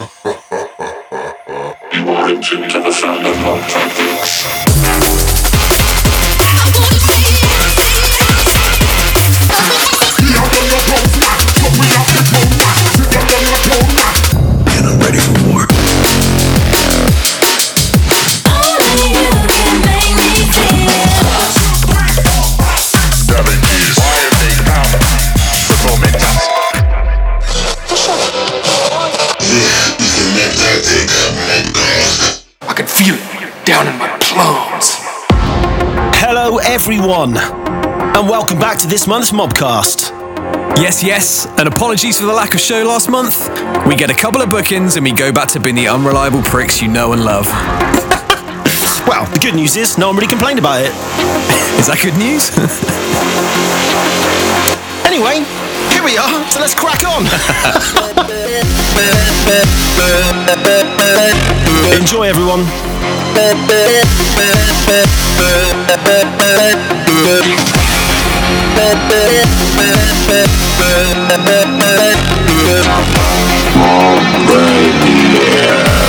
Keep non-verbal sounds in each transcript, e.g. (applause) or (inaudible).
(laughs) everyone, back to this month's Mobcast. Yes, yes, and apologies for the lack of show last month. We get a couple of bookings and we go back to being the unreliable pricks you know and love. (laughs) well, the good news is no one really complained about it. (laughs) is that good news? (laughs) anyway, here we are, so let's crack on. Enjoy, everyone. Bombay, yeah.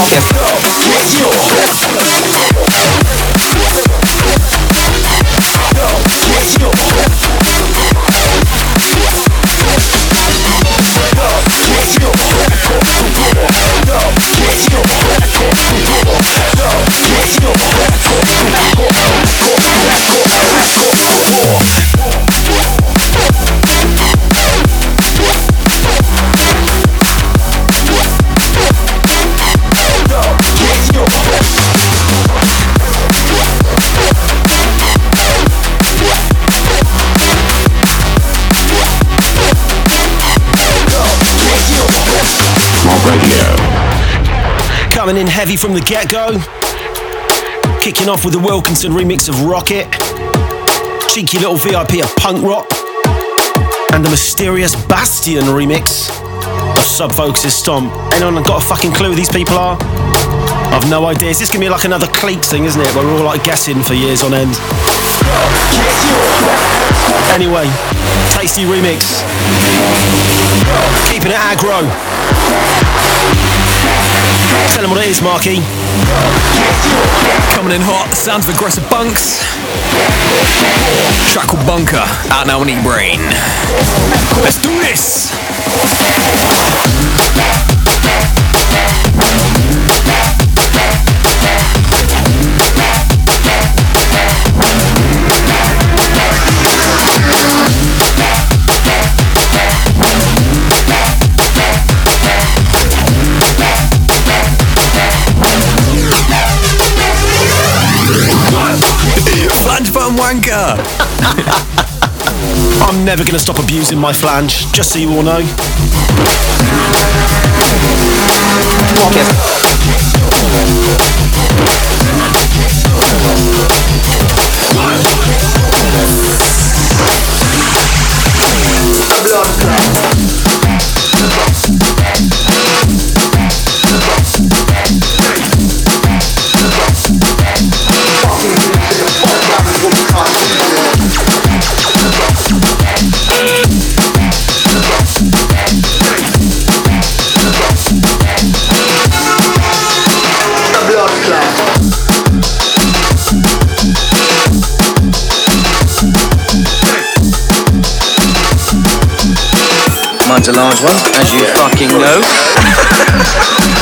Let's go. Let's. Coming in heavy from the get go. Kicking off with the Wilkinson remix of Rocket, cheeky little VIP of punk rock, and the mysterious Bastion remix of Sub Focus's Stomp. Anyone got a fucking clue who these people are? I've no idea. Is this gonna be like another Cleats thing, isn't it? Where we're all like guessing for years on end. Anyway, tasty remix. Keeping it aggro. Tell them what it is, Marky. Coming in hot, sounds of Agressor Bunx. Called Bunker, out now on Eatbrain. Let's do this! Wanker! (laughs) I'm never going to stop abusing my flange, just so you all know. Blood a large one, as you fucking know.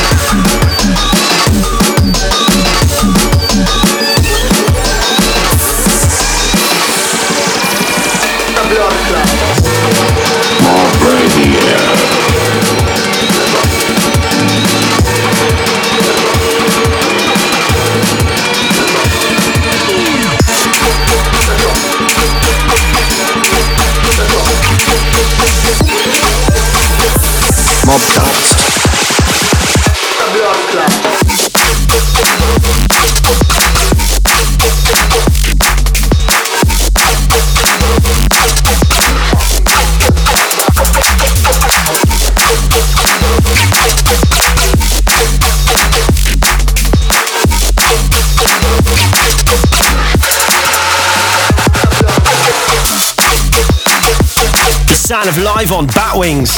Of live on Batwings.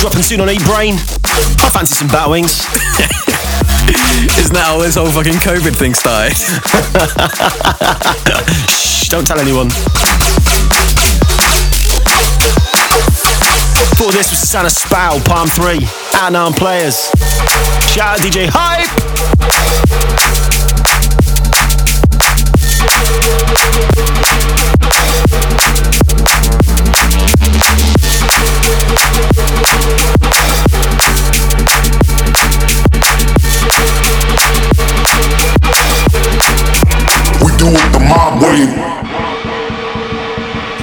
Dropping soon on Eatbrain. I fancy some Batwings. (laughs) Isn't that how this whole fucking COVID thing started? (laughs) Shh, don't tell anyone. Before this was sound Spow, Palm 3, out now on Playaz. Shout out DJ Hype!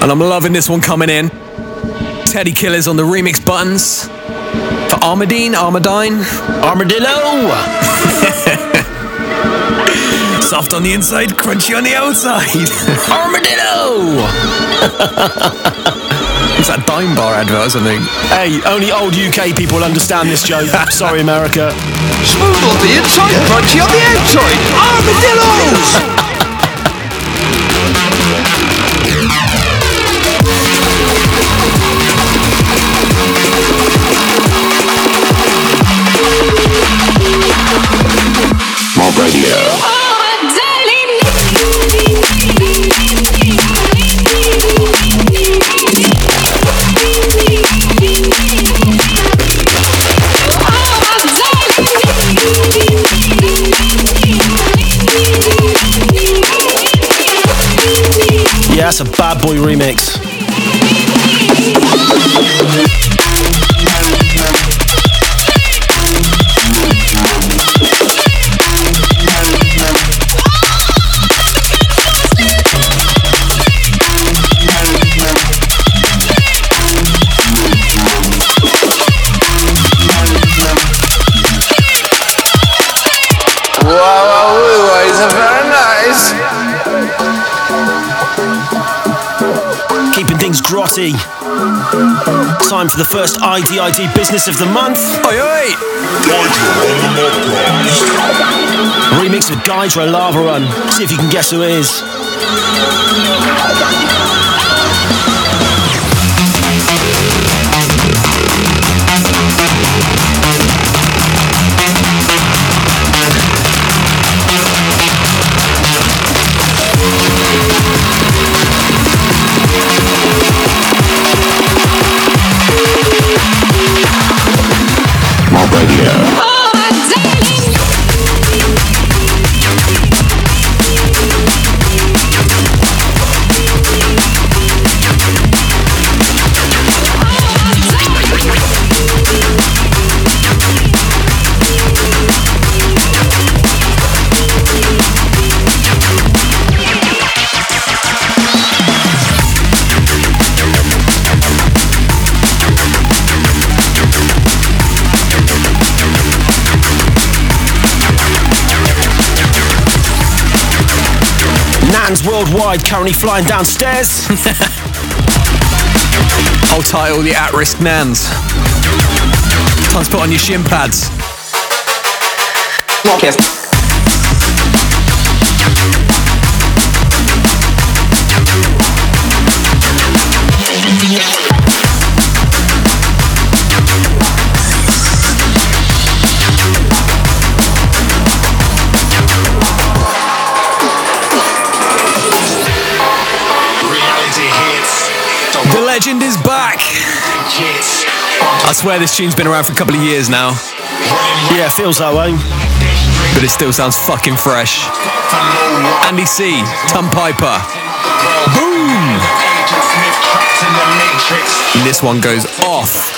And I'm loving this one coming in. Teddy Killers on the remix buttons. For Armadine, Armadine. Armadillo! (laughs) Soft on the inside, crunchy on the outside. (laughs) Armadillo! (laughs) It's that Daim bar advert or something. Hey, only old UK people understand this joke. Sorry, America. Smooth on the inside, crunchy on the outside. Armadillos! A bad boy remix. Time for the first IDID business of the month. Oi, oi! Remix of Gydra Lava Run. See if you can guess who it is. Nans currently flying downstairs. (laughs) Hold tight, all the at-risk nans. Time to put on your shin pads. Reality I swear this tune's been around for a couple of years now, Yeah, feels that way. but it still sounds fucking fresh. Andy C, Tonn Piper. Boom! And this one goes off.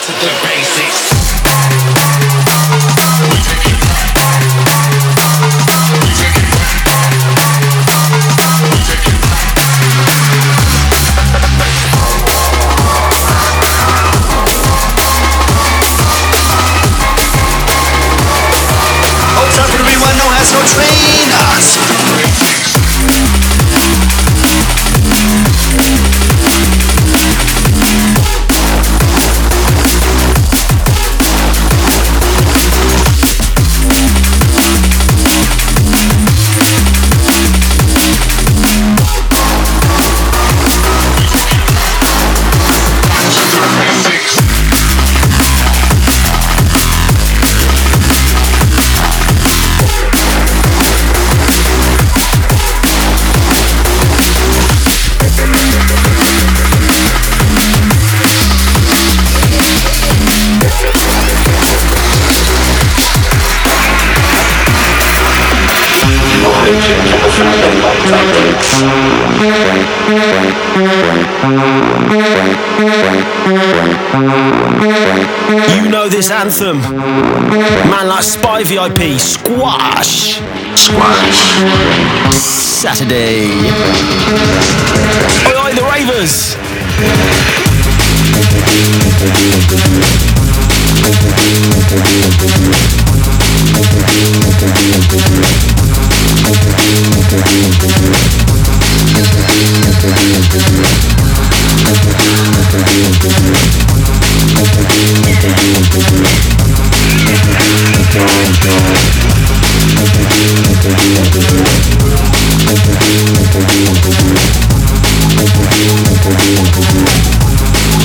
Anthem. Man like Spy VIP, Squash. Squash. Saturday. Oi, oi, the Ravers.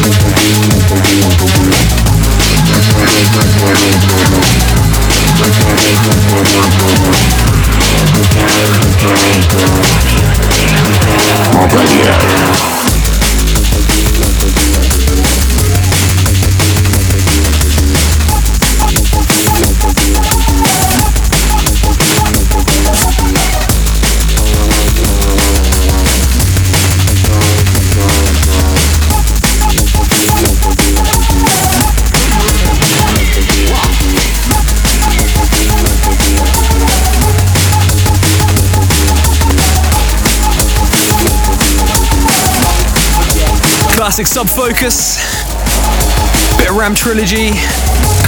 Mob Classic Subfocus. Bit of Ram Trilogy.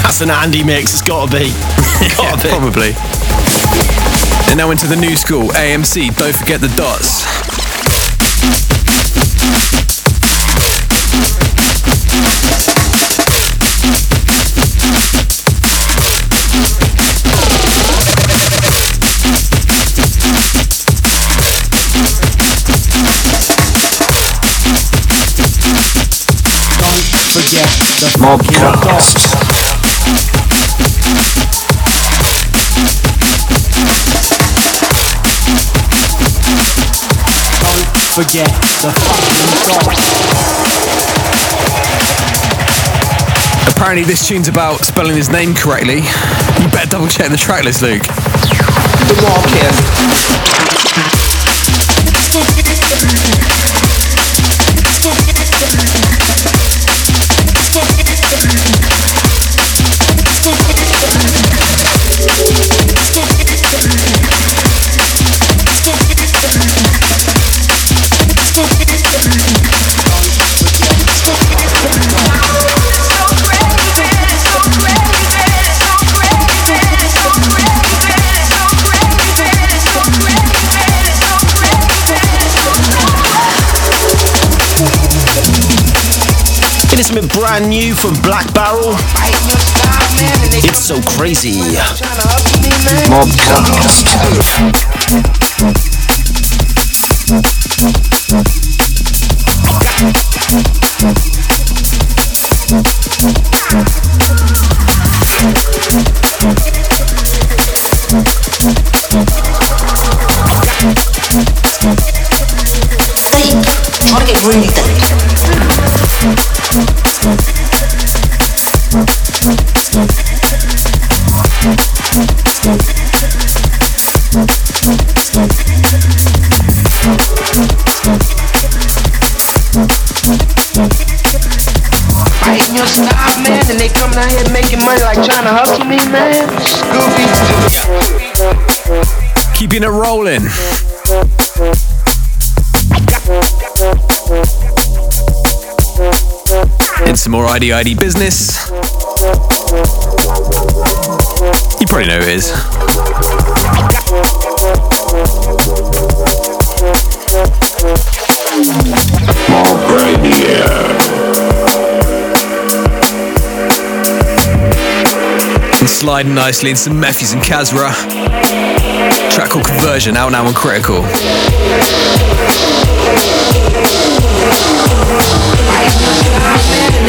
That's an Andy mix, it's gotta be. (laughs) Gotta be. Probably. And now into the new school, AMC. Don't forget the dots. Forget the Mobcast. forget the fucking dot. Apparently, this tune's about spelling his name correctly. You better double check the track list, Luke. The Mobcast. Something brand new from Black Barrel. It's so crazy. Mobcast. Some more ID ID business. You probably know who it is. And sliding nicely in some Mefjus and Kasra. Track called Conversion, out now on Critical.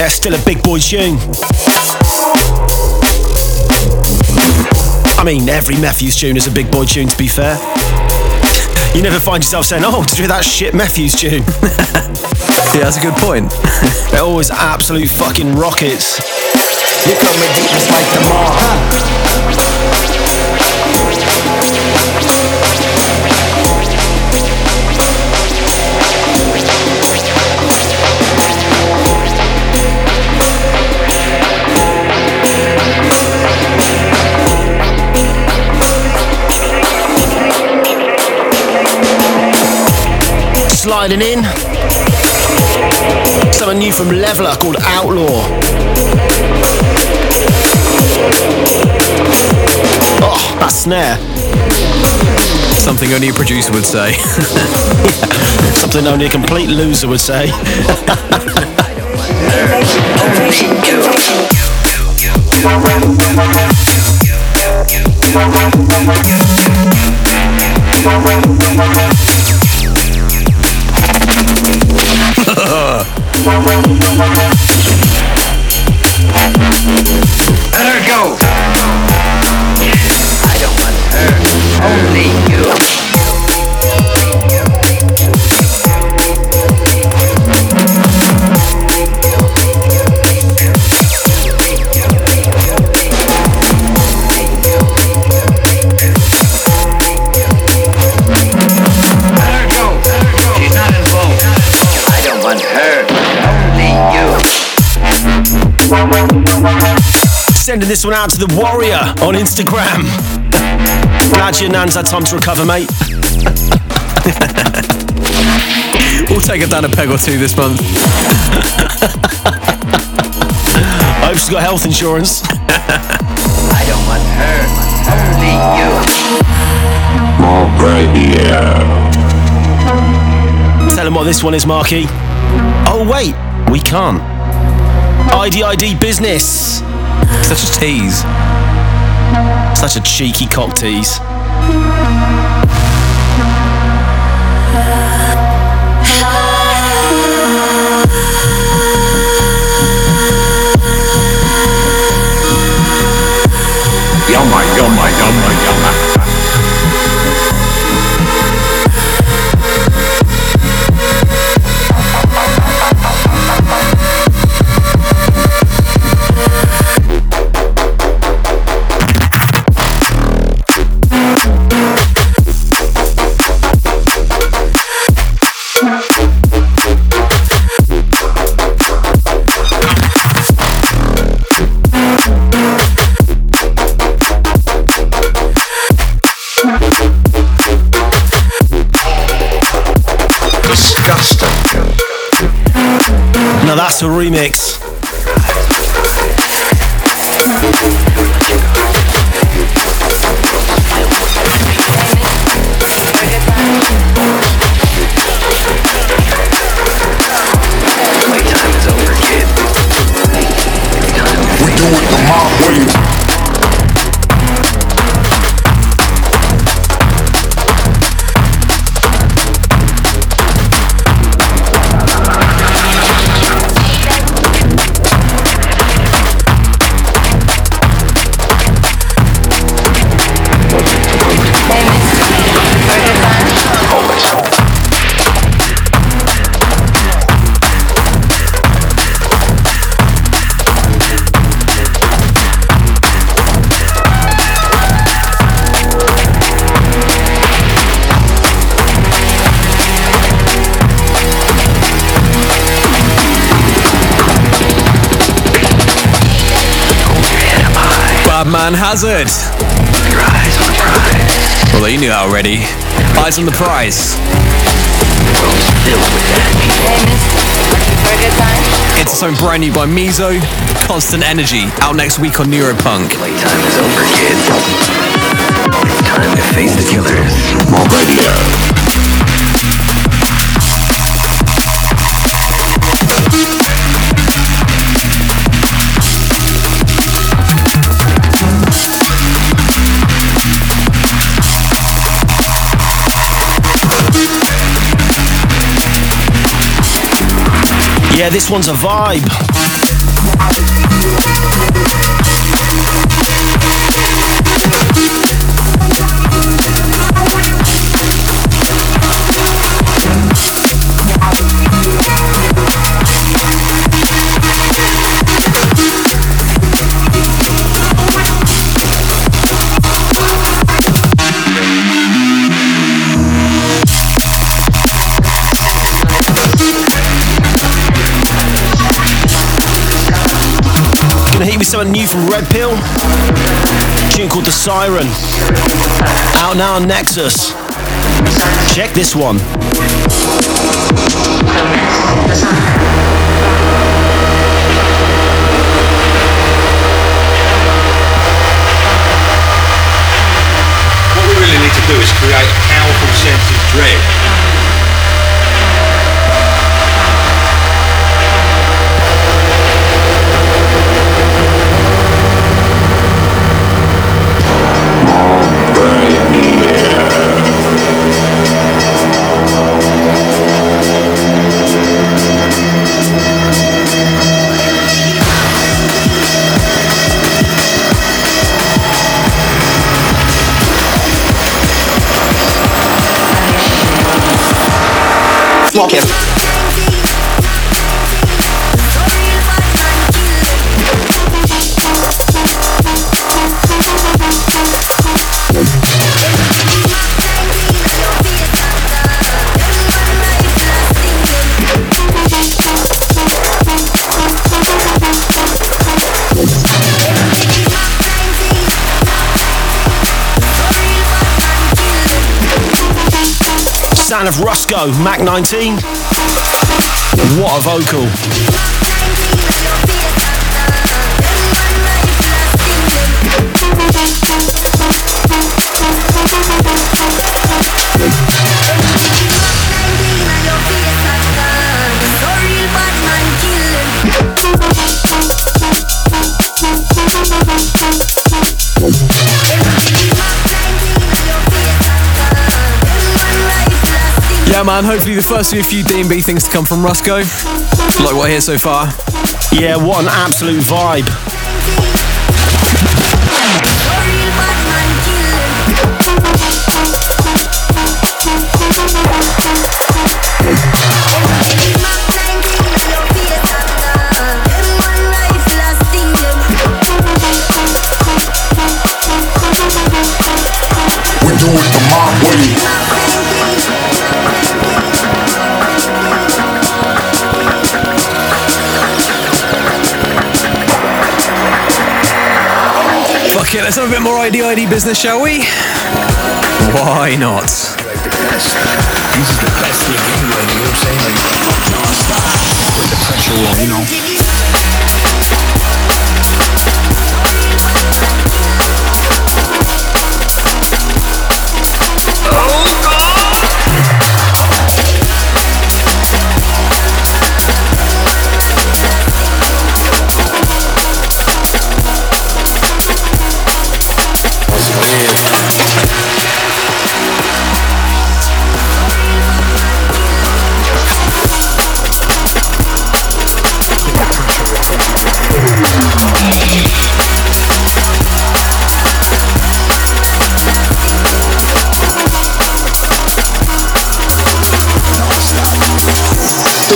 Yeah, still a big boy tune. I mean, every Mefjus tune is a big boy tune, to be fair. You never find yourself saying, oh, did you hear that shit Mefjus tune? (laughs) Yeah, that's a good point. (laughs) They're always absolute fucking rockets. Here come the deepest like the mall. Sliding in. Something new from Levela called Outlaw. Oh, that snare. Something only a producer would say. (laughs) Something only a complete loser would say. (laughs) Let her go. I don't want her, only you. Sending this one out to the Warrior on Instagram. (laughs) Glad your nan's had time to recover, mate. (laughs) we'll take it down a peg or two this month. (laughs) I hope she's got health insurance. I don't want her, only you. More radio. Tell them what this one is, Marky. Oh, wait, we can't. IDID business. Such a tease. Such a cheeky cock tease. remix. Disgusting. Now that's a remix. Man Hazard. Although you knew that already. Eyes on the prize. It's a song brand new by Mizo, Constant Energy, out next week on Neuropunk. Playtime is over, kid. It's time to face the killers. Yeah, this one's a vibe. You something new from Red Pill. tune called The Siren. Out now on Nexus. Check this one. What we really need to do is create a powerful sense of dread. Smoke Sound of Roscoe, Mac 19. What a vocal. Yeah, man, hopefully the first of a few D&B things to come from Roscoe. Like what I hear so far. Yeah, what an absolute vibe. It, let's have a bit more ID business, shall we? Why not? This is the best thing you know what I'm saying? Like, non-stop. The pressure on, you know.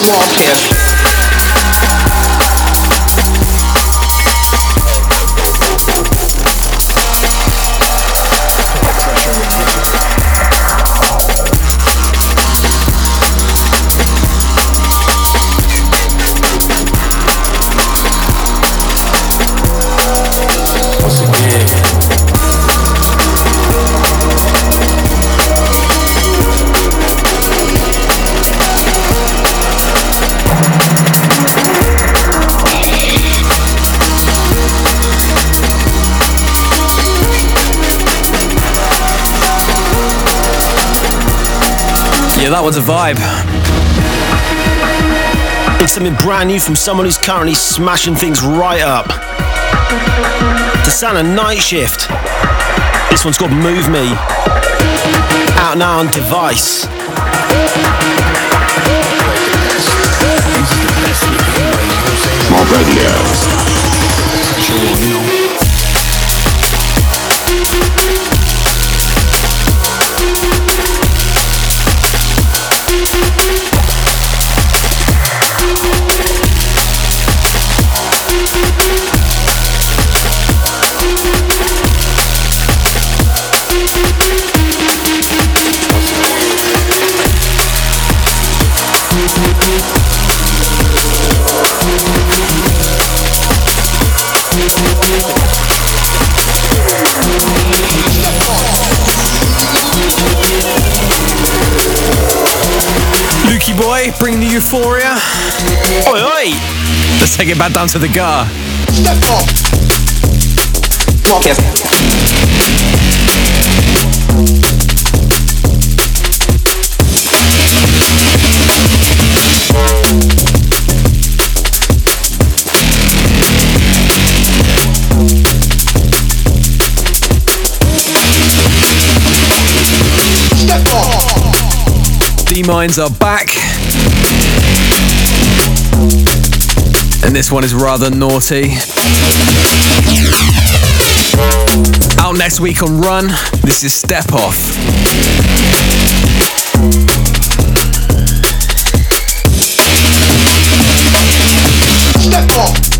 Yeah, that one's a vibe. It's something brand new from someone who's currently smashing things right up. The sound of night shift. This one's called Move Me. Out now on device. Mob Radio. Lukey bring the euphoria. Oi, oi! Let's take it back down to the gar. D Mines are back. And this one is rather naughty. Out next week on Run, this is Step Off. Mob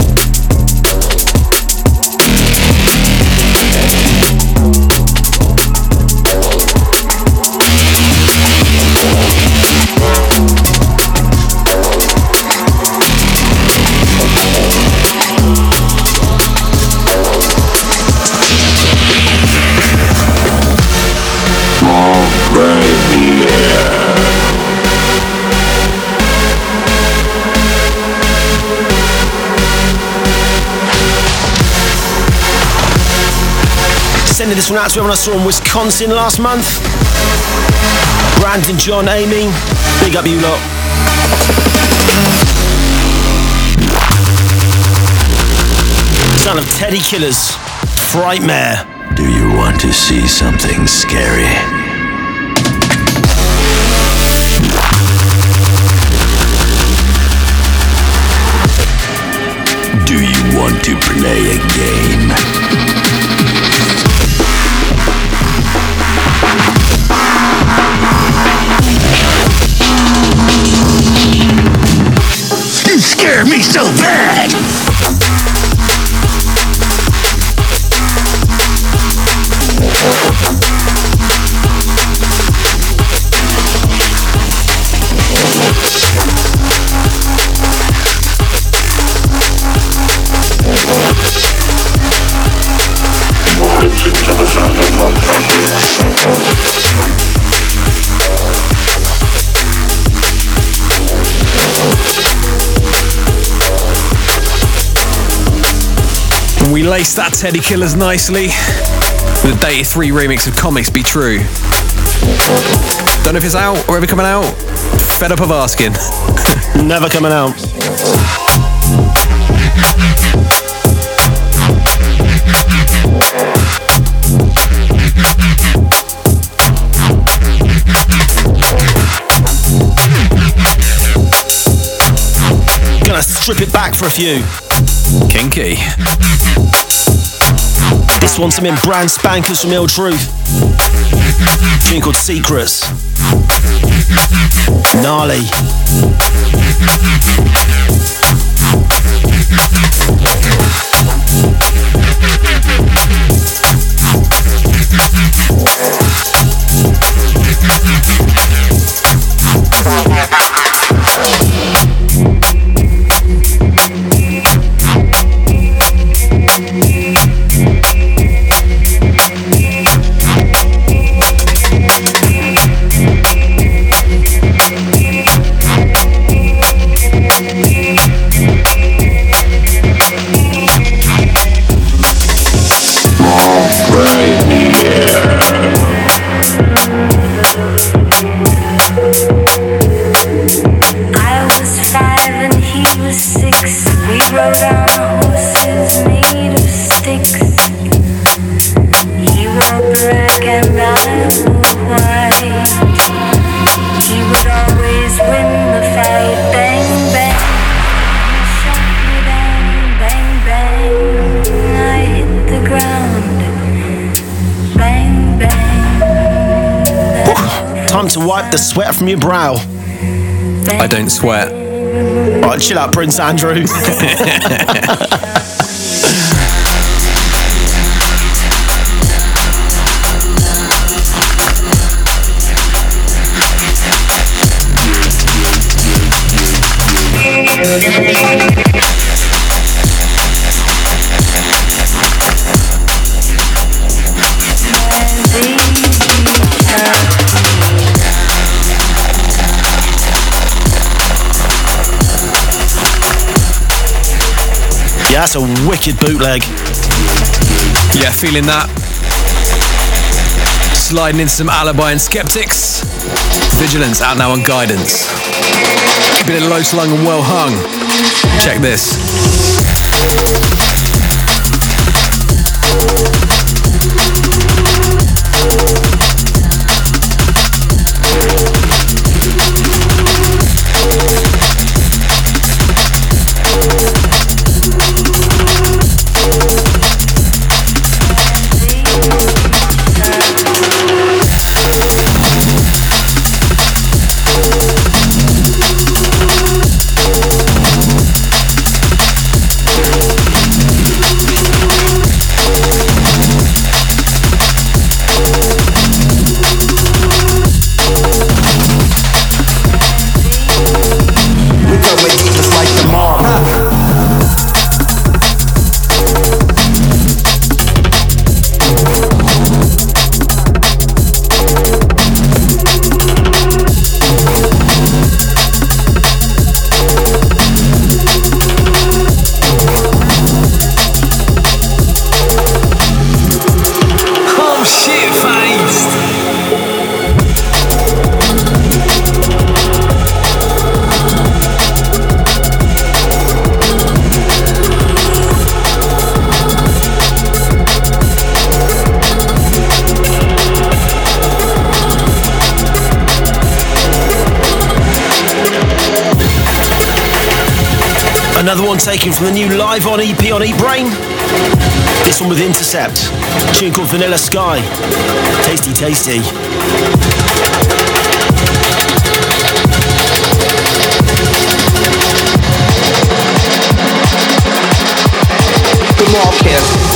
Sending this one out to everyone I saw in Wisconsin last month. Brandon, John, Amy, big up you lot. Son of Teddy Killers, Frightmare. Do you want to see something scary? Do you want to play a game? Me so bad! Laced that Teddy Killers nicely with a Data 3 remix of Comics Be True. Don't know if it's out or ever coming out. Fed up of asking. (laughs) Never coming out. Gonna strip it back for a few. Kinky. This one's some in brand spankers from Ill Truth. Tune called Secrets. Gnarly. The sweat from your brow. I don't sweat. Right, chill out, Prince Andrew. (laughs) that's a wicked bootleg. Yeah, feeling that. Sliding in some alibi and skeptics. Vigilance out now on guidance. Bit of low slung and well hung. Check this. Another one taken from the new Levela EP on Eatbrain. This one with Intercept. A tune called Vanilla Sky. Tasty, tasty. Good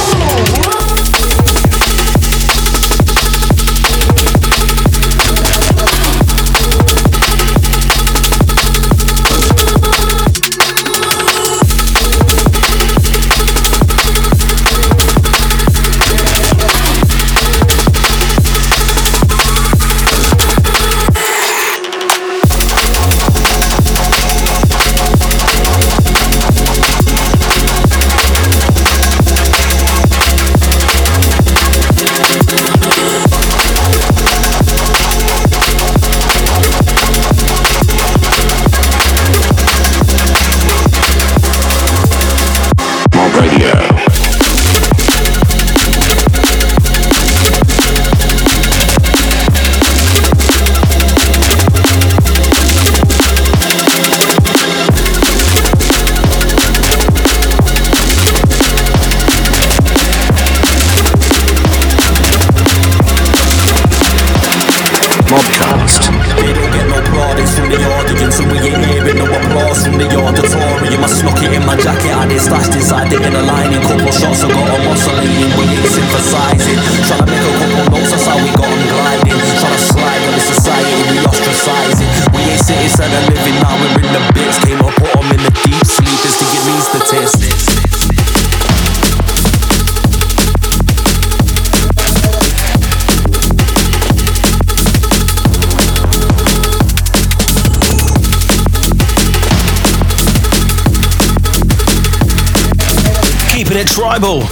tribal.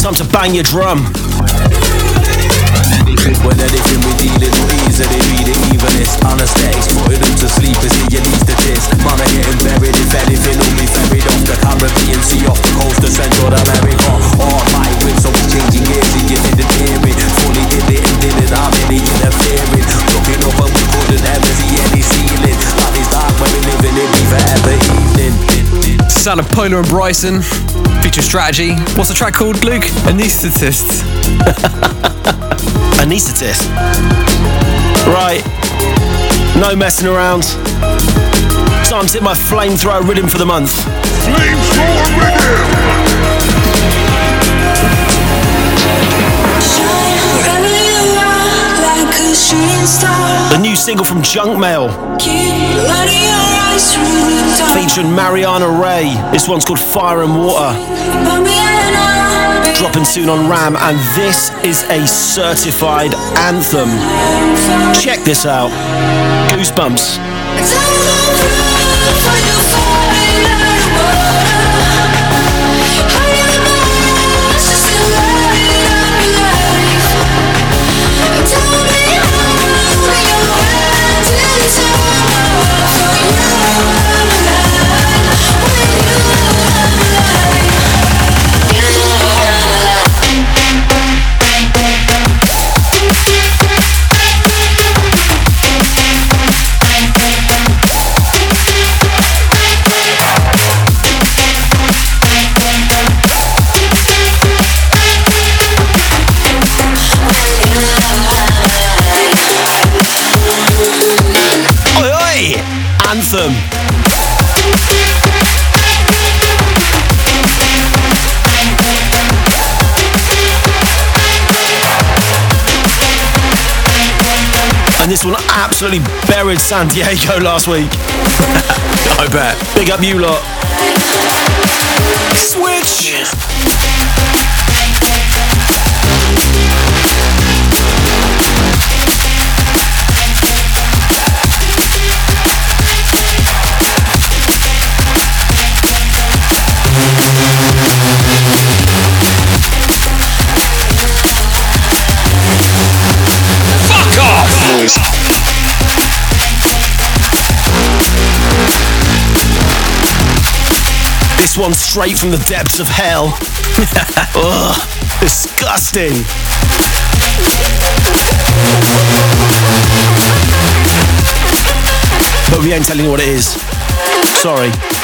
Time to bang your drum. When anything we dealing with easy, they read it evenest. Anesthetics putting them to sleep is in your least of this. Man, I getting buried if anything, only ferried off the Caribbean Sea off the coast of Central America. All my so we changing gears and you didn't hear it. Fully did it and didn't have any interfering. Looking up and we couldn't ever see any ceiling. Life is dark when we living it, be forever evening. Sound of Pola and Bryson. Feature strategy. What's the track called, Luke? Anesthetist. (laughs) Anesthetist. Right. No messing around. Time to hit my flamethrower rhythm for the month. The new single from Junk Mail. Featuring Mariana Ray. This one's called Fire and Water. Dropping soon on Ram, and this is a certified anthem. Check this out. Goosebumps. Absolutely buried San Diego last week. (laughs) I bet. Big up you lot. This one's straight from the depths of hell. (laughs) Ugh, disgusting. But we ain't telling you what it is. Sorry.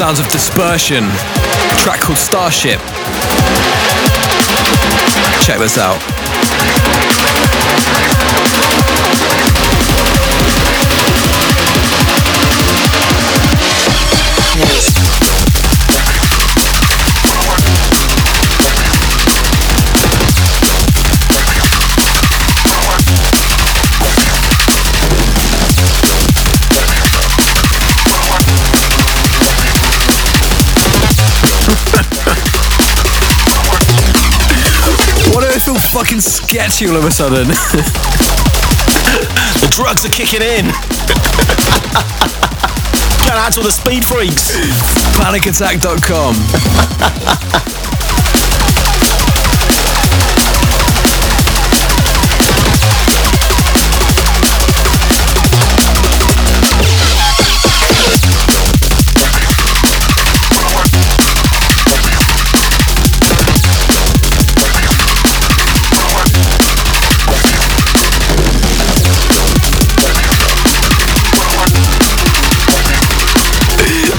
Sounds of dispersion. Track called Starship. Check this out. Fucking sketchy all of a sudden. (laughs) the drugs are kicking in. (laughs) To all the speed freaks. Panicattack.com. (laughs)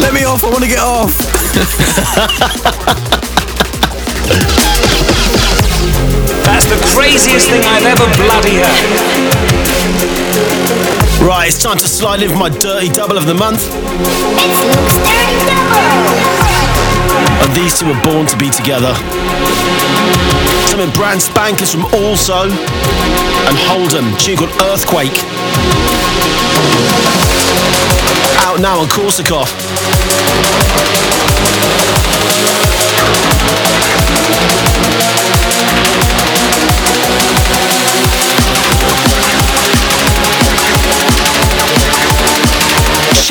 Let me off, I want to get off. That's the craziest thing I've ever bloody heard. Right, it's time to slide in for my dirty double of the month. It's Luke's dirty double. And these two were born to be together. Something brand spankers from Also and Hold'em, tune called Earthquake. Out now on Corsica.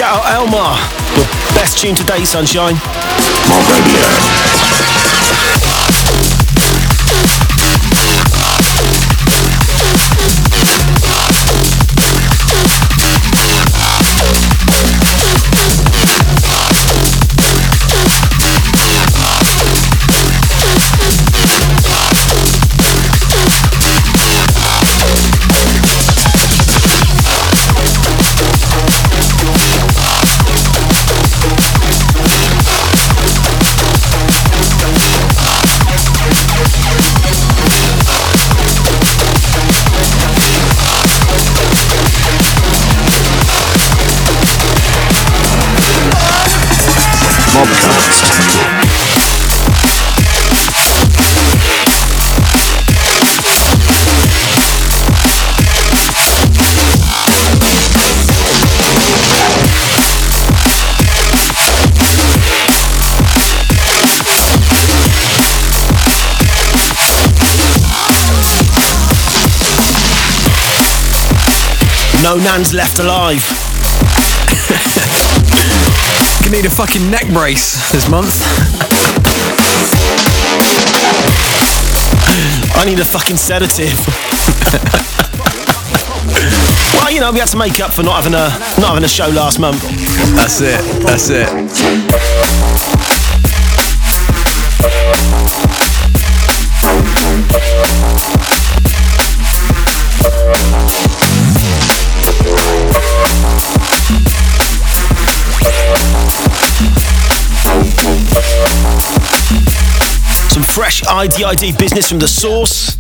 Shout out Elmar, your best tune to date, Sunshine. No Nans left alive. (laughs) You need a fucking neck brace this month. I need a fucking sedative. (laughs) well, you know, we had to make up for not having a not having a show last month. That's it. That's it. Fresh IDID business from the source.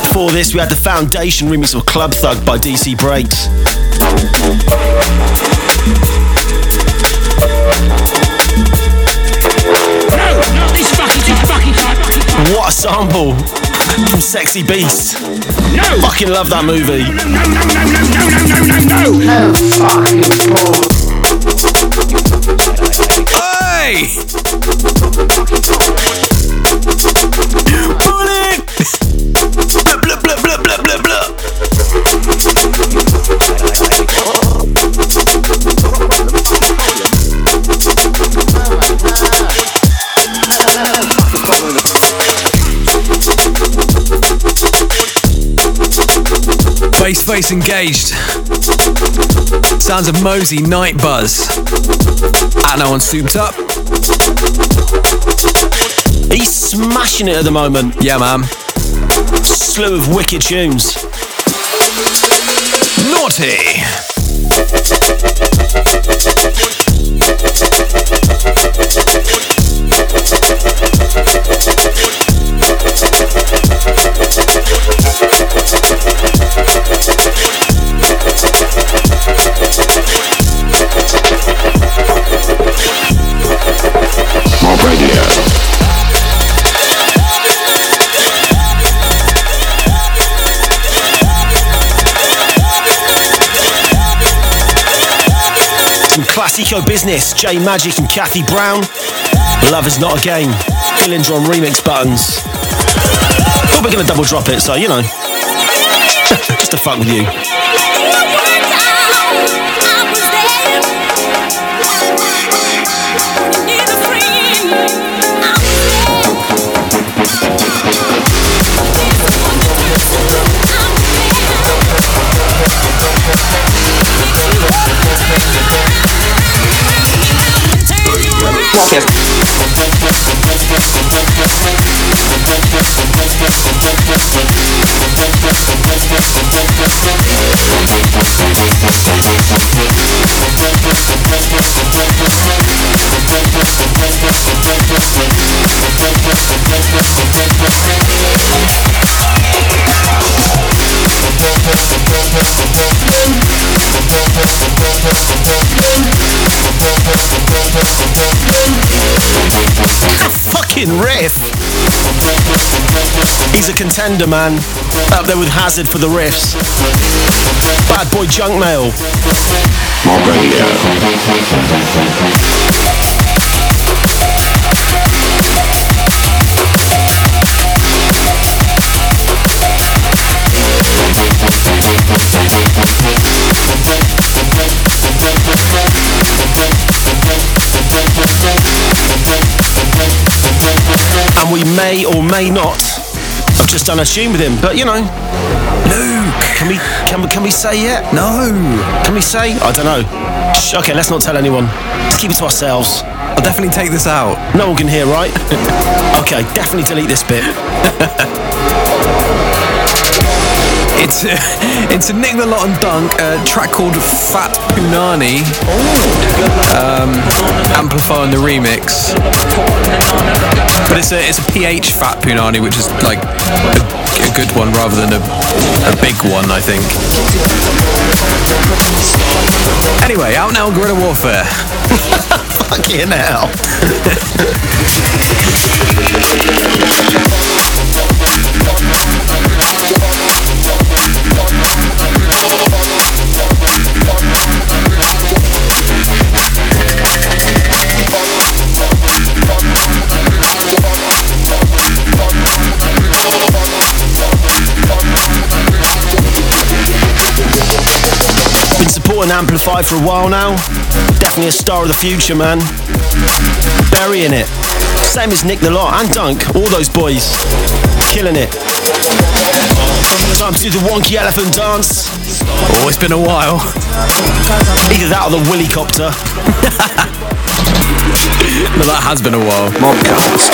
Before this, we had the Foundation remix of Club Thug by DC Breaks. No, not this fucking this fucking time. What a sample from Sexy Beast. No. Fucking love that movie. No, no, no, no, no, no, no, no, no. No Hey! Face face engaged. Sounds of Mosey Night Buzz. And no one souped up. He's smashing it at the moment. Yeah, man. Slew of wicked tunes. Naughty. Classico business. J Majik and Kathy Brown. Love is not a game. Dillinja on remix buttons. But we're gonna double drop it, so you know. (laughs) Just to fuck with you. Riff. He's a contender, man. Up there with Hazard for the riffs. Bad boy junk mail. Radio. And we may or may not have just done a tune with him, but you know. Luke! Can we can we can we say yet? No. Can we say? I don't know. Shh, okay, let's not tell anyone. Let's keep it to ourselves. I'll definitely take this out. No one can hear, right? (laughs) okay, definitely delete this bit. (laughs) It's uh, (laughs) it's a Nick the Lot and Dunk uh, track called Fat Punani. Um, amplifying the remix. But it's a it's a PH Fat Punani, which is like a, a good one rather than a, a big one, I think. Anyway, out now, Guerrilla Warfare. (laughs) Fucking hell. (laughs) Supporting Amplify for a while now. Definitely a star of the future, man. Burying it. Same as Nick the Lot and Dunk, all those boys. Killing it. Time to do the wonky elephant dance. Oh, it's been a while. Either that or the Willy Copter. (laughs) But that has been a while. Mobcast.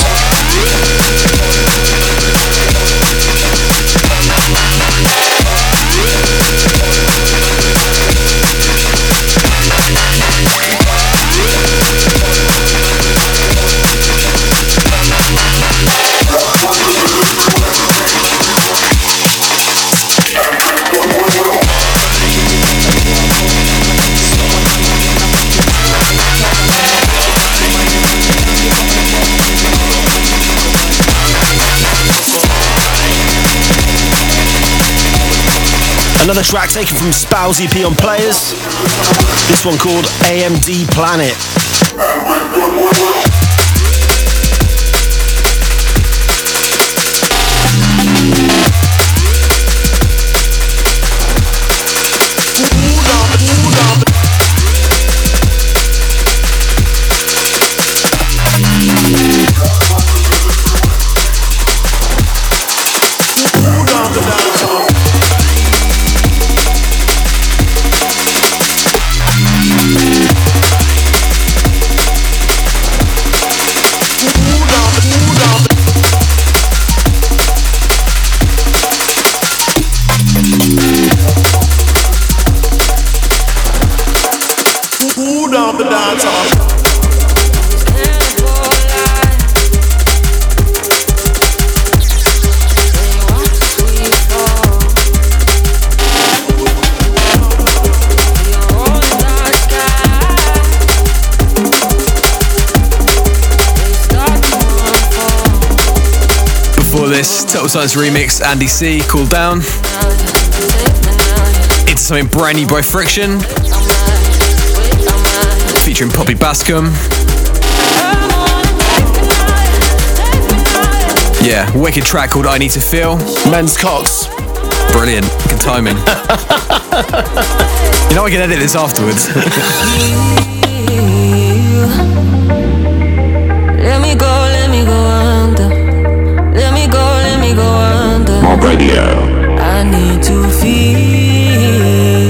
Another track taken from Spow's EP on Playaz. This one called AMD Planet. Total Science remix, Andy C, Cool Down. Into something brand new by Friction, featuring Poppy Baskcomb. Yeah, wicked track called I Need to Feel. Men's Cox. Brilliant. Good timing. (laughs) you know I can edit this afterwards. (laughs) Mob Radio. I need to feel.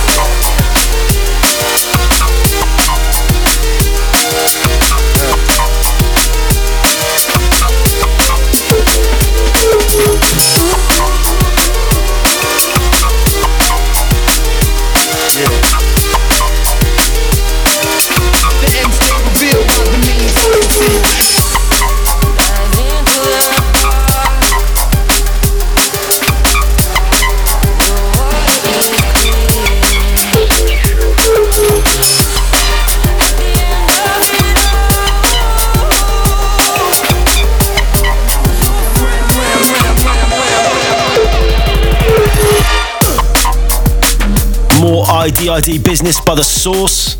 IDID business by the source.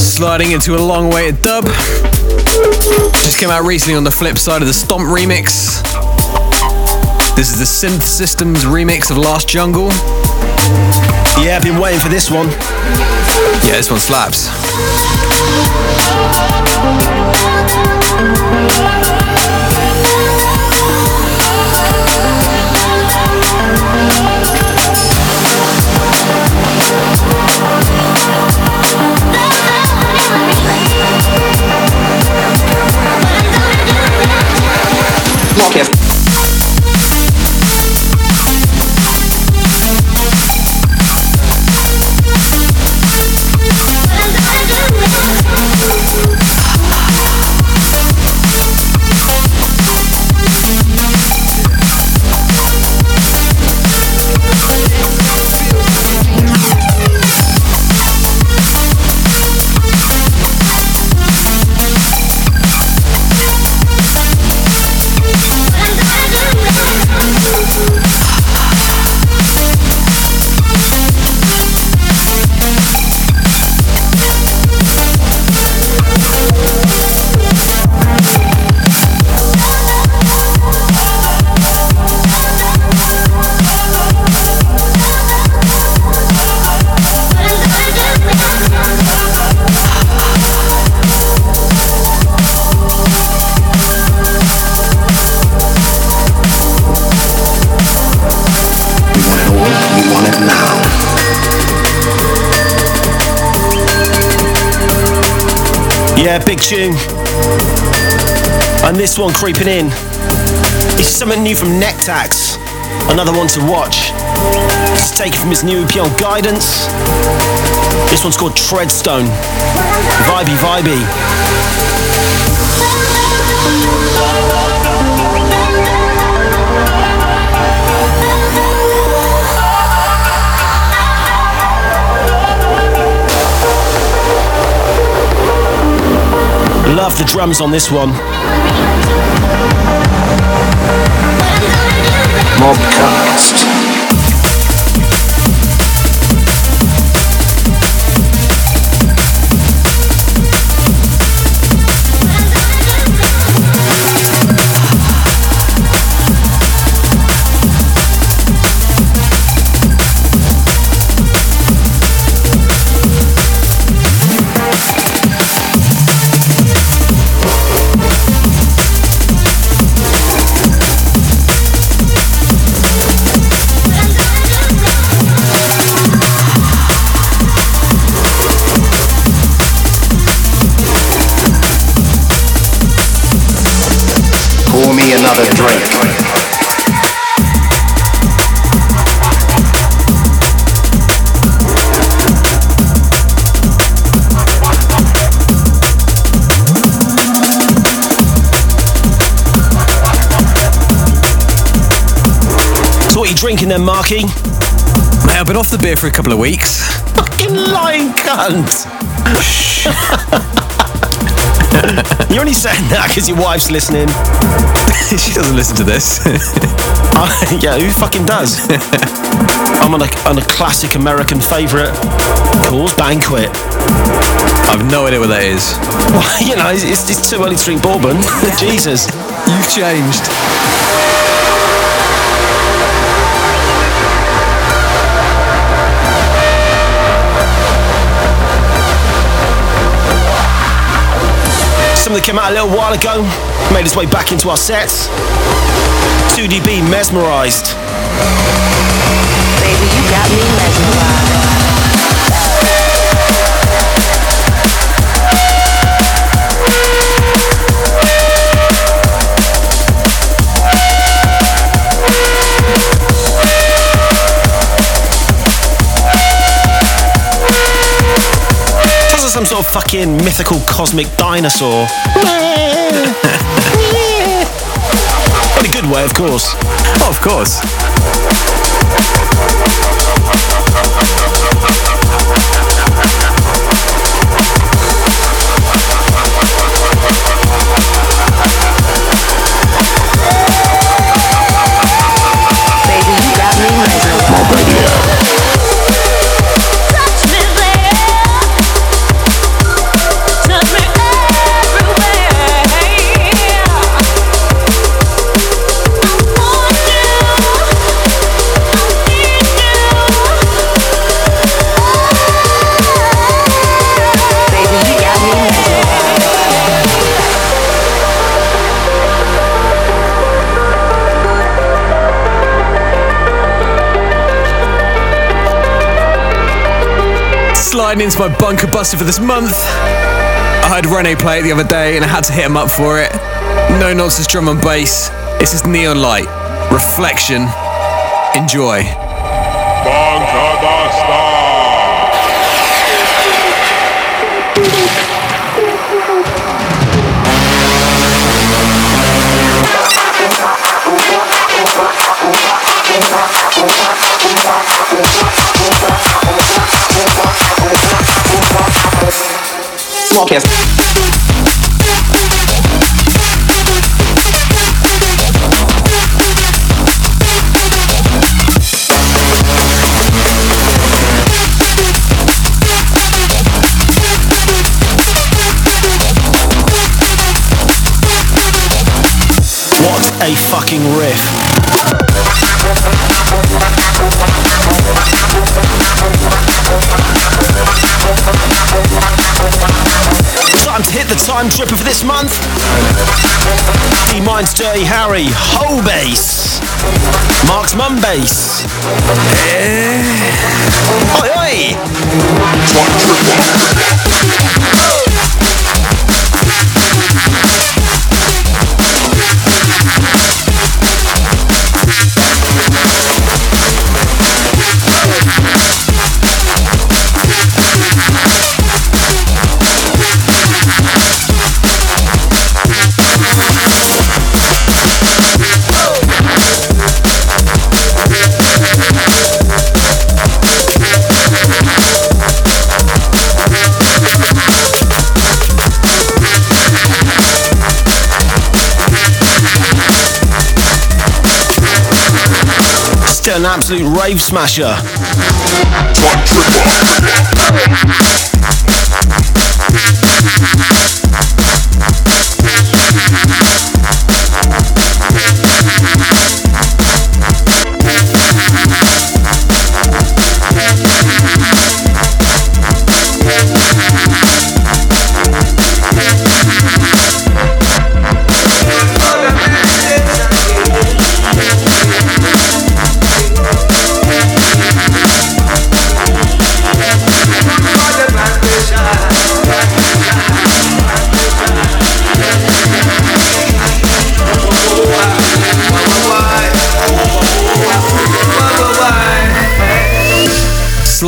Sliding into a long awaited dub. Just came out recently on the flip side of the Stomp remix. This is the Synth Systems remix of Last Jungle. Yeah, I've been waiting for this one. Yeah, this one slaps. We Yeah, big tune. And this one creeping in. It's something new from Nectax. Another one to watch. It's taken from his new EP on Guidance. This one's called Treadstone. Vibey, vibey. The drums on this one. Mobcast. Drinking then, Marky? Mate, I've been off the beer for a couple of weeks. Fucking lying cunt. (laughs) You're only saying that because your wife's listening. (laughs) she doesn't listen to this. (laughs) Uh, yeah, who fucking does? I'm on a, on a classic American favourite, Coors Banquet. I've no idea what that is. Well, you know, it's, it's too early to drink bourbon. Jesus. You've changed. Something that came out a little while ago, made its way back into our sets. 2DB mesmerized. Baby, you got me mesmerized. Some sort of fucking mythical cosmic dinosaur. (laughs) In a good way, of course. Oh, of course. Sliding into my bunker buster for this month. I heard Rene play it the other day and I had to hit him up for it. No nonsense drum and bass. It's just Neonlight. Reflection. Enjoy. (laughs) What a fucking riff. Time tripper for this month. D Mind's Dirty Harry, Whole Bass. Mark's Mum Bass. Oi, oi! Still an absolute rave smasher.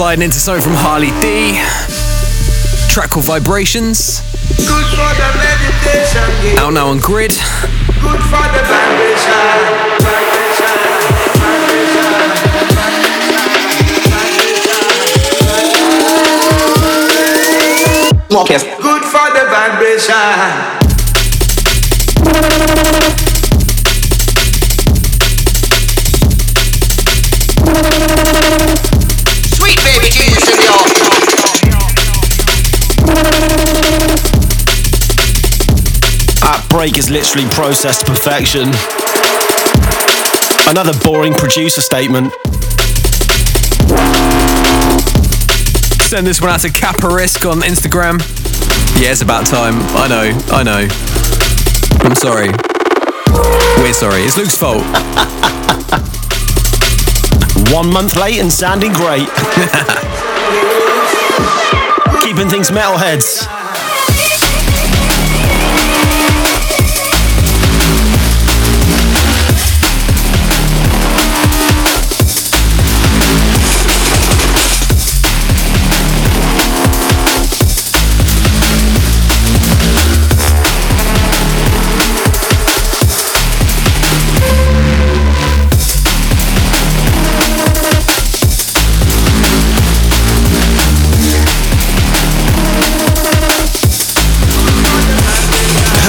sliding into something from Harley D. Track called Vibrations. Out now on Grid. Good for the vibration. Break is literally processed to perfection. Another boring producer statement. Send this one out to Caparisk on Instagram. Yeah, it's about time. I know, I know. I'm sorry. We're sorry. It's Luke's fault. (laughs) One month late and sounding great. (laughs) Keeping things Metalheadz.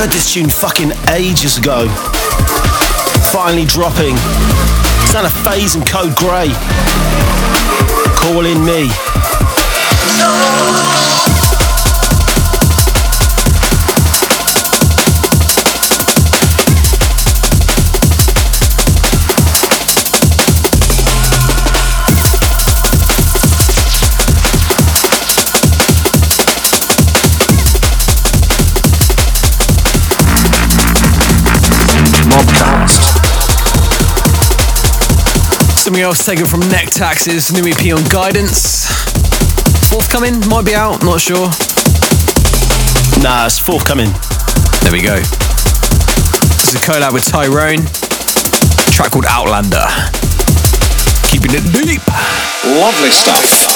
Heard this tune fucking ages ago. Finally dropping. Sound of Phase and Code Grey. Calling me. Something else taken from Nectax's, new EP on Guidance. Forthcoming, might be out, not sure. Nah, it's forthcoming. There we go. This is a collab with Tyrone. Track called Outlander. Keeping it deep. Lovely stuff.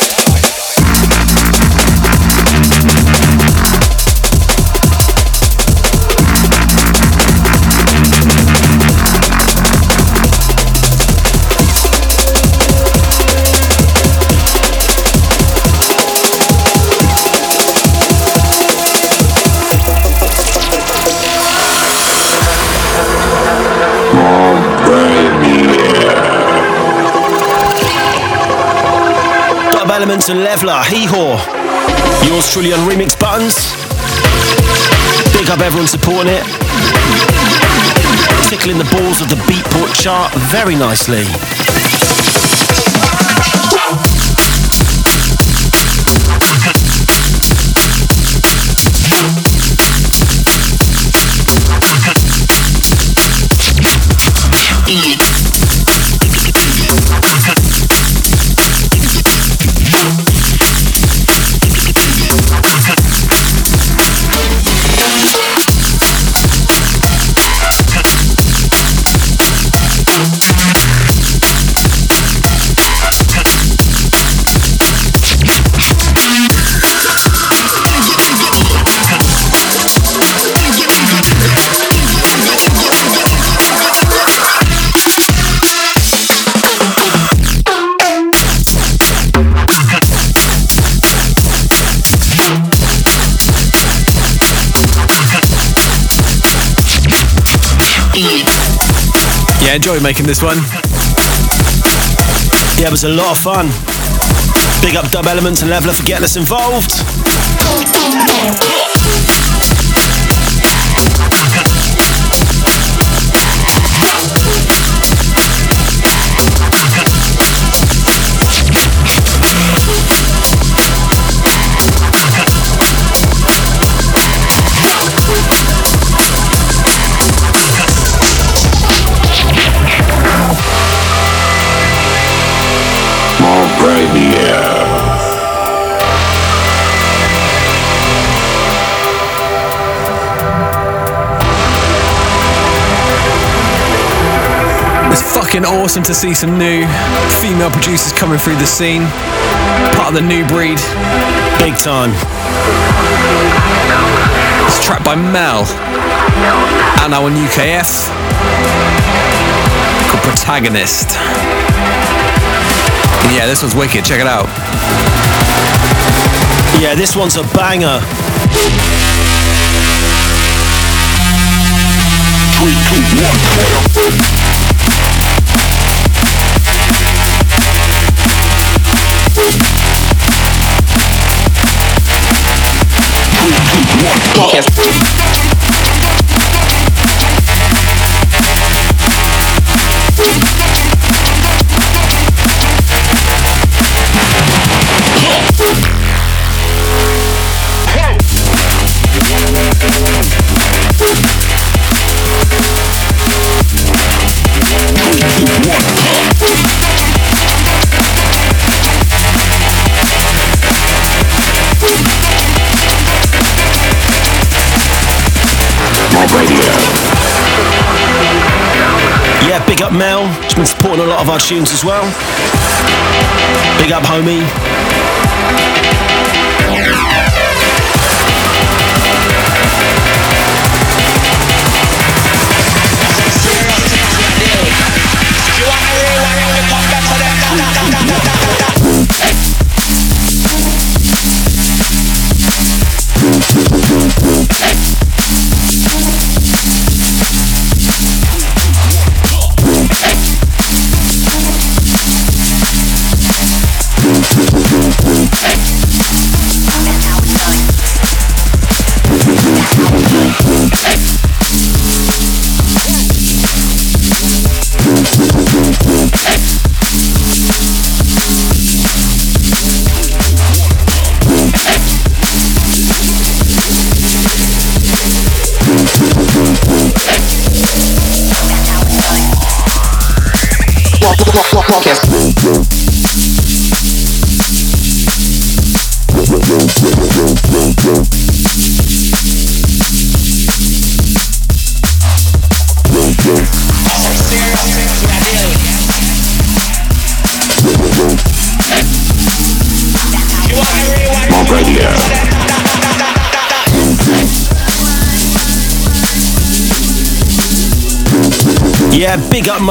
Dub Elements and Levela, Hee Haw. Yours truly on Remix Buttons. Big up everyone supporting it. Tickling the balls of the Beatport chart very nicely. Yeah, enjoy making this one. Yeah, it was a lot of fun. Big up Dub Elements and Levela for getting us involved. been awesome to see some new female producers coming through the scene. Part of the new breed. Big time. It's tracked by Mel. And now on UKF. Called Protagonist. Yeah, this one's wicked. Check it out. Yeah, this one's a banger. Three, two, one, Can't Yeah, big up Mel. She's been supporting a lot of our tunes as well. Big up, homie.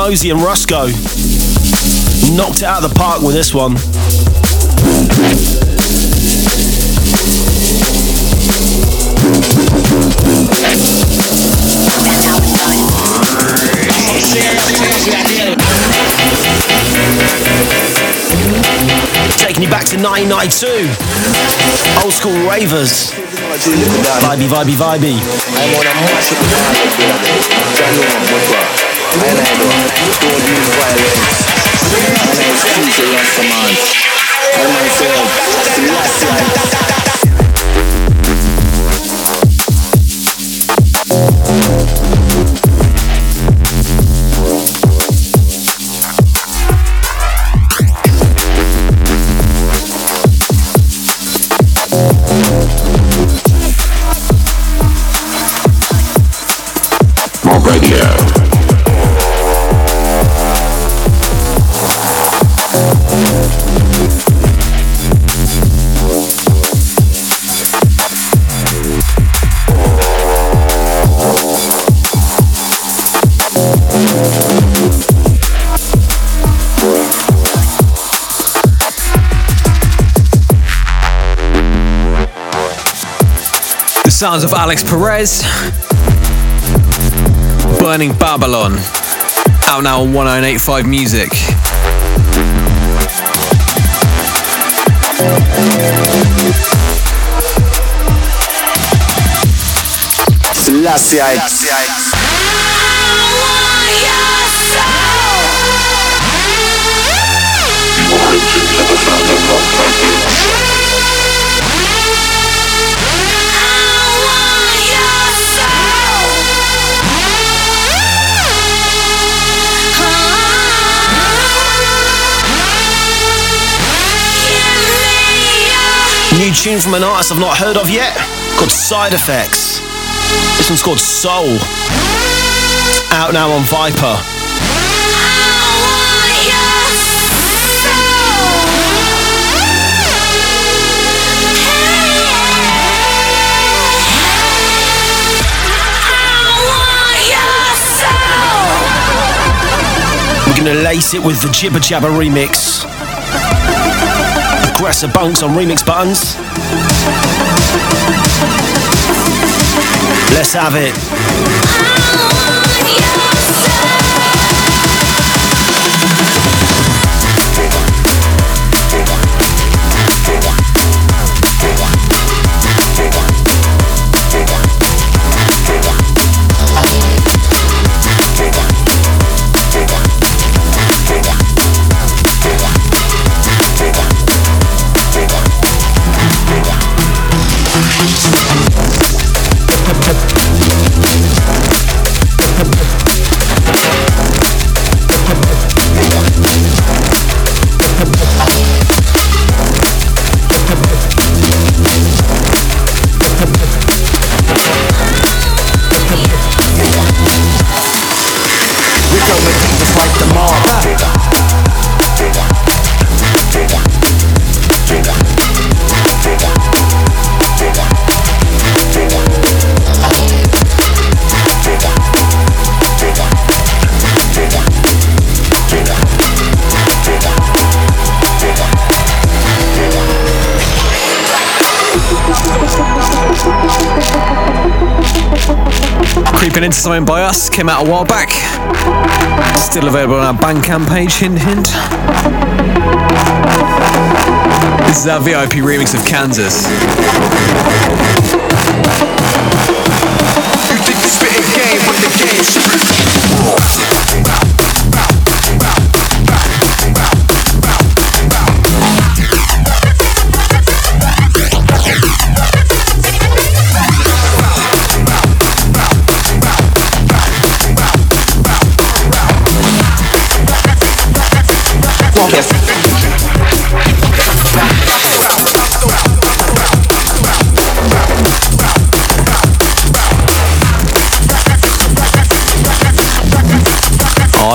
Mozey and Rusco. Knocked it out of the park with this one. Taking you back to 1992. Old school ravers. Vibey, vibey, vibey. I. Don't use violence. I speak Rastaman. And sounds of Alix Perez. Burning Babylon. Out now on 1085 Music. Selassie. I- New tune from an artist I've not heard of yet called Side Effects. This one's called Soul. Out now on Viper. We're gonna lace it with the Jibber Jabber remix. Agressor Bunx on remix buttons. Let's have it. Into something by us came out a while back. Still available on our Bandcamp page. Hint, hint. This is our VIP remix of Kansas. You think you spitting game, the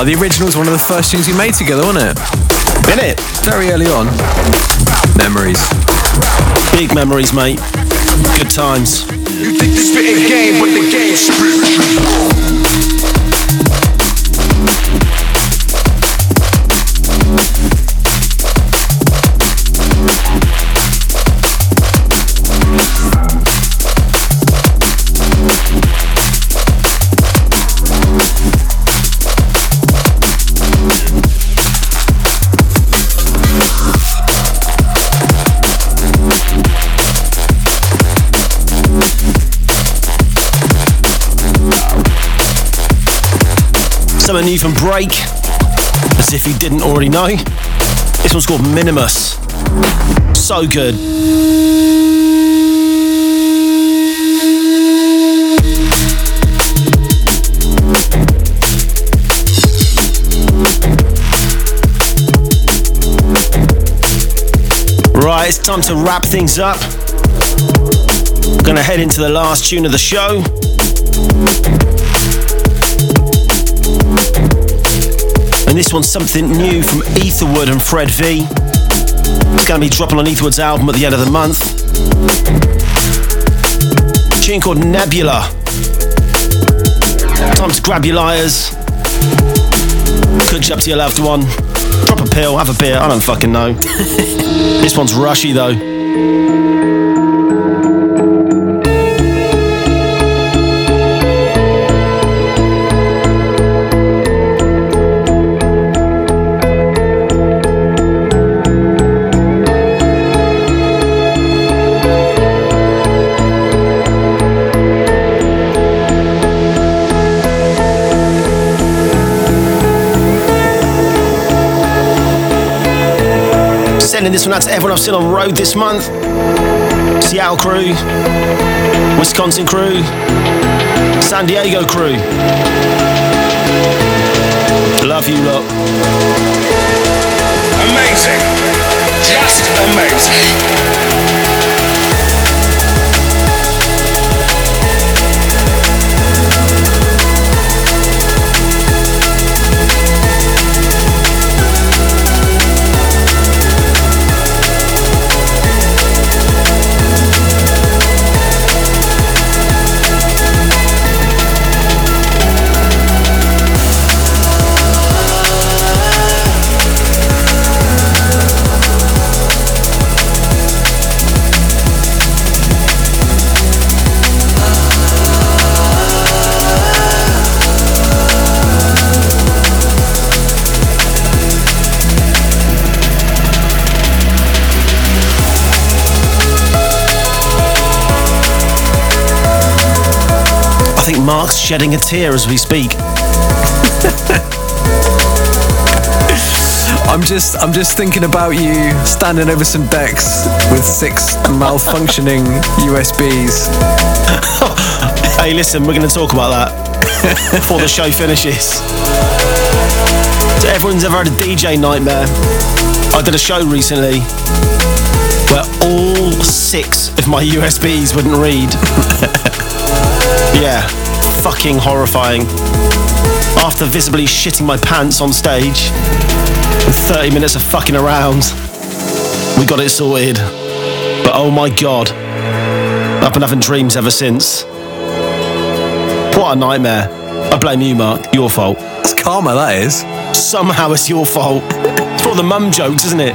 Oh, the original's one of the first tunes we made together, wasn't it? In it? Very early on. Memories. Big memories, mate. Good times. You think you spitting game, but the game's spit. Something new from Break, as if you didn't already know. This one's called Minimus. So good. Right, it's time to wrap things up. We're gonna head into the last tune of the show. This one's something new from Etherwood and Fred V. It's going to be dropping on Etherwood's album at the end of the month. A tune called Nebula. Time to grab your liars. Cook up to your loved one. Drop a pill, have a beer, I don't fucking know. (laughs) this one's rushy though. Sending this one out to everyone I've seen on road this month. Seattle crew, Wisconsin crew, San Diego crew. Love you lot. Amazing. Just amazing. Mark's shedding a tear as we speak. (laughs) I'm just I'm just thinking about you standing over some decks with six malfunctioning USBs. (laughs) hey, listen, we're going to talk about that before the show finishes. So everyone's ever had a DJ nightmare? I did a show recently where all six of my USBs wouldn't read. (laughs) yeah, fucking horrifying. After visibly shitting my pants on stage, and 30 minutes of fucking around, we got it sorted. But oh my god, I've been having dreams ever since. What a nightmare. I blame you, Mark. Your fault. It's karma, that is. Somehow it's your fault. It's for the mum jokes, isn't it?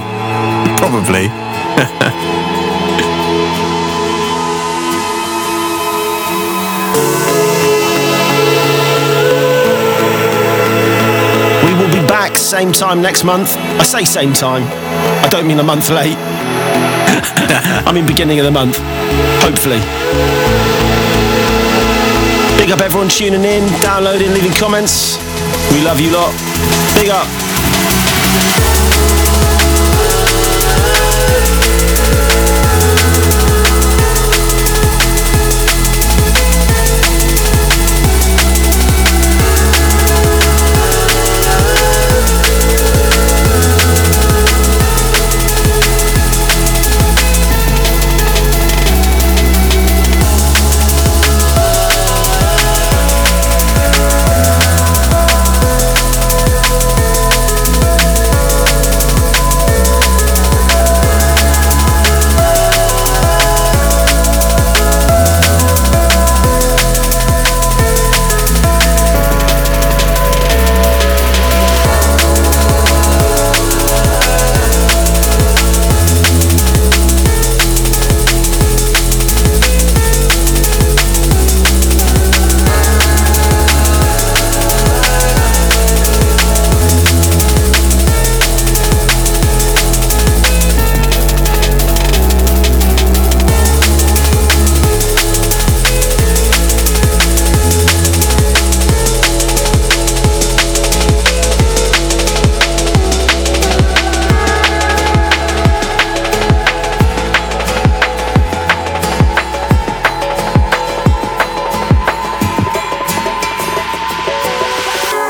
Probably. (laughs) same time next month. I say same time. I don't mean a month late. (laughs) I mean beginning of the month. Hopefully. Big up everyone tuning in, downloading, leaving comments. We love you lot. Big up.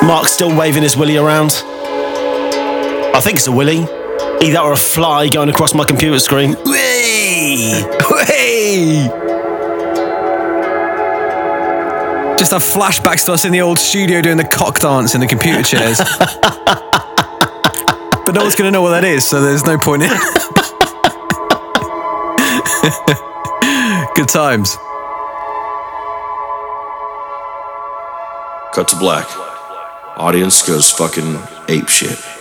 Mark's still waving his willy around. I think it's a willy. Either or a fly going across my computer screen. Whee! Whee! Just have flashbacks to us in the old studio doing the cock dance in the computer chairs. (laughs) but no one's going to know what that is, so there's no point in (laughs) Good times. Cut to black. Audience goes fucking ape shit.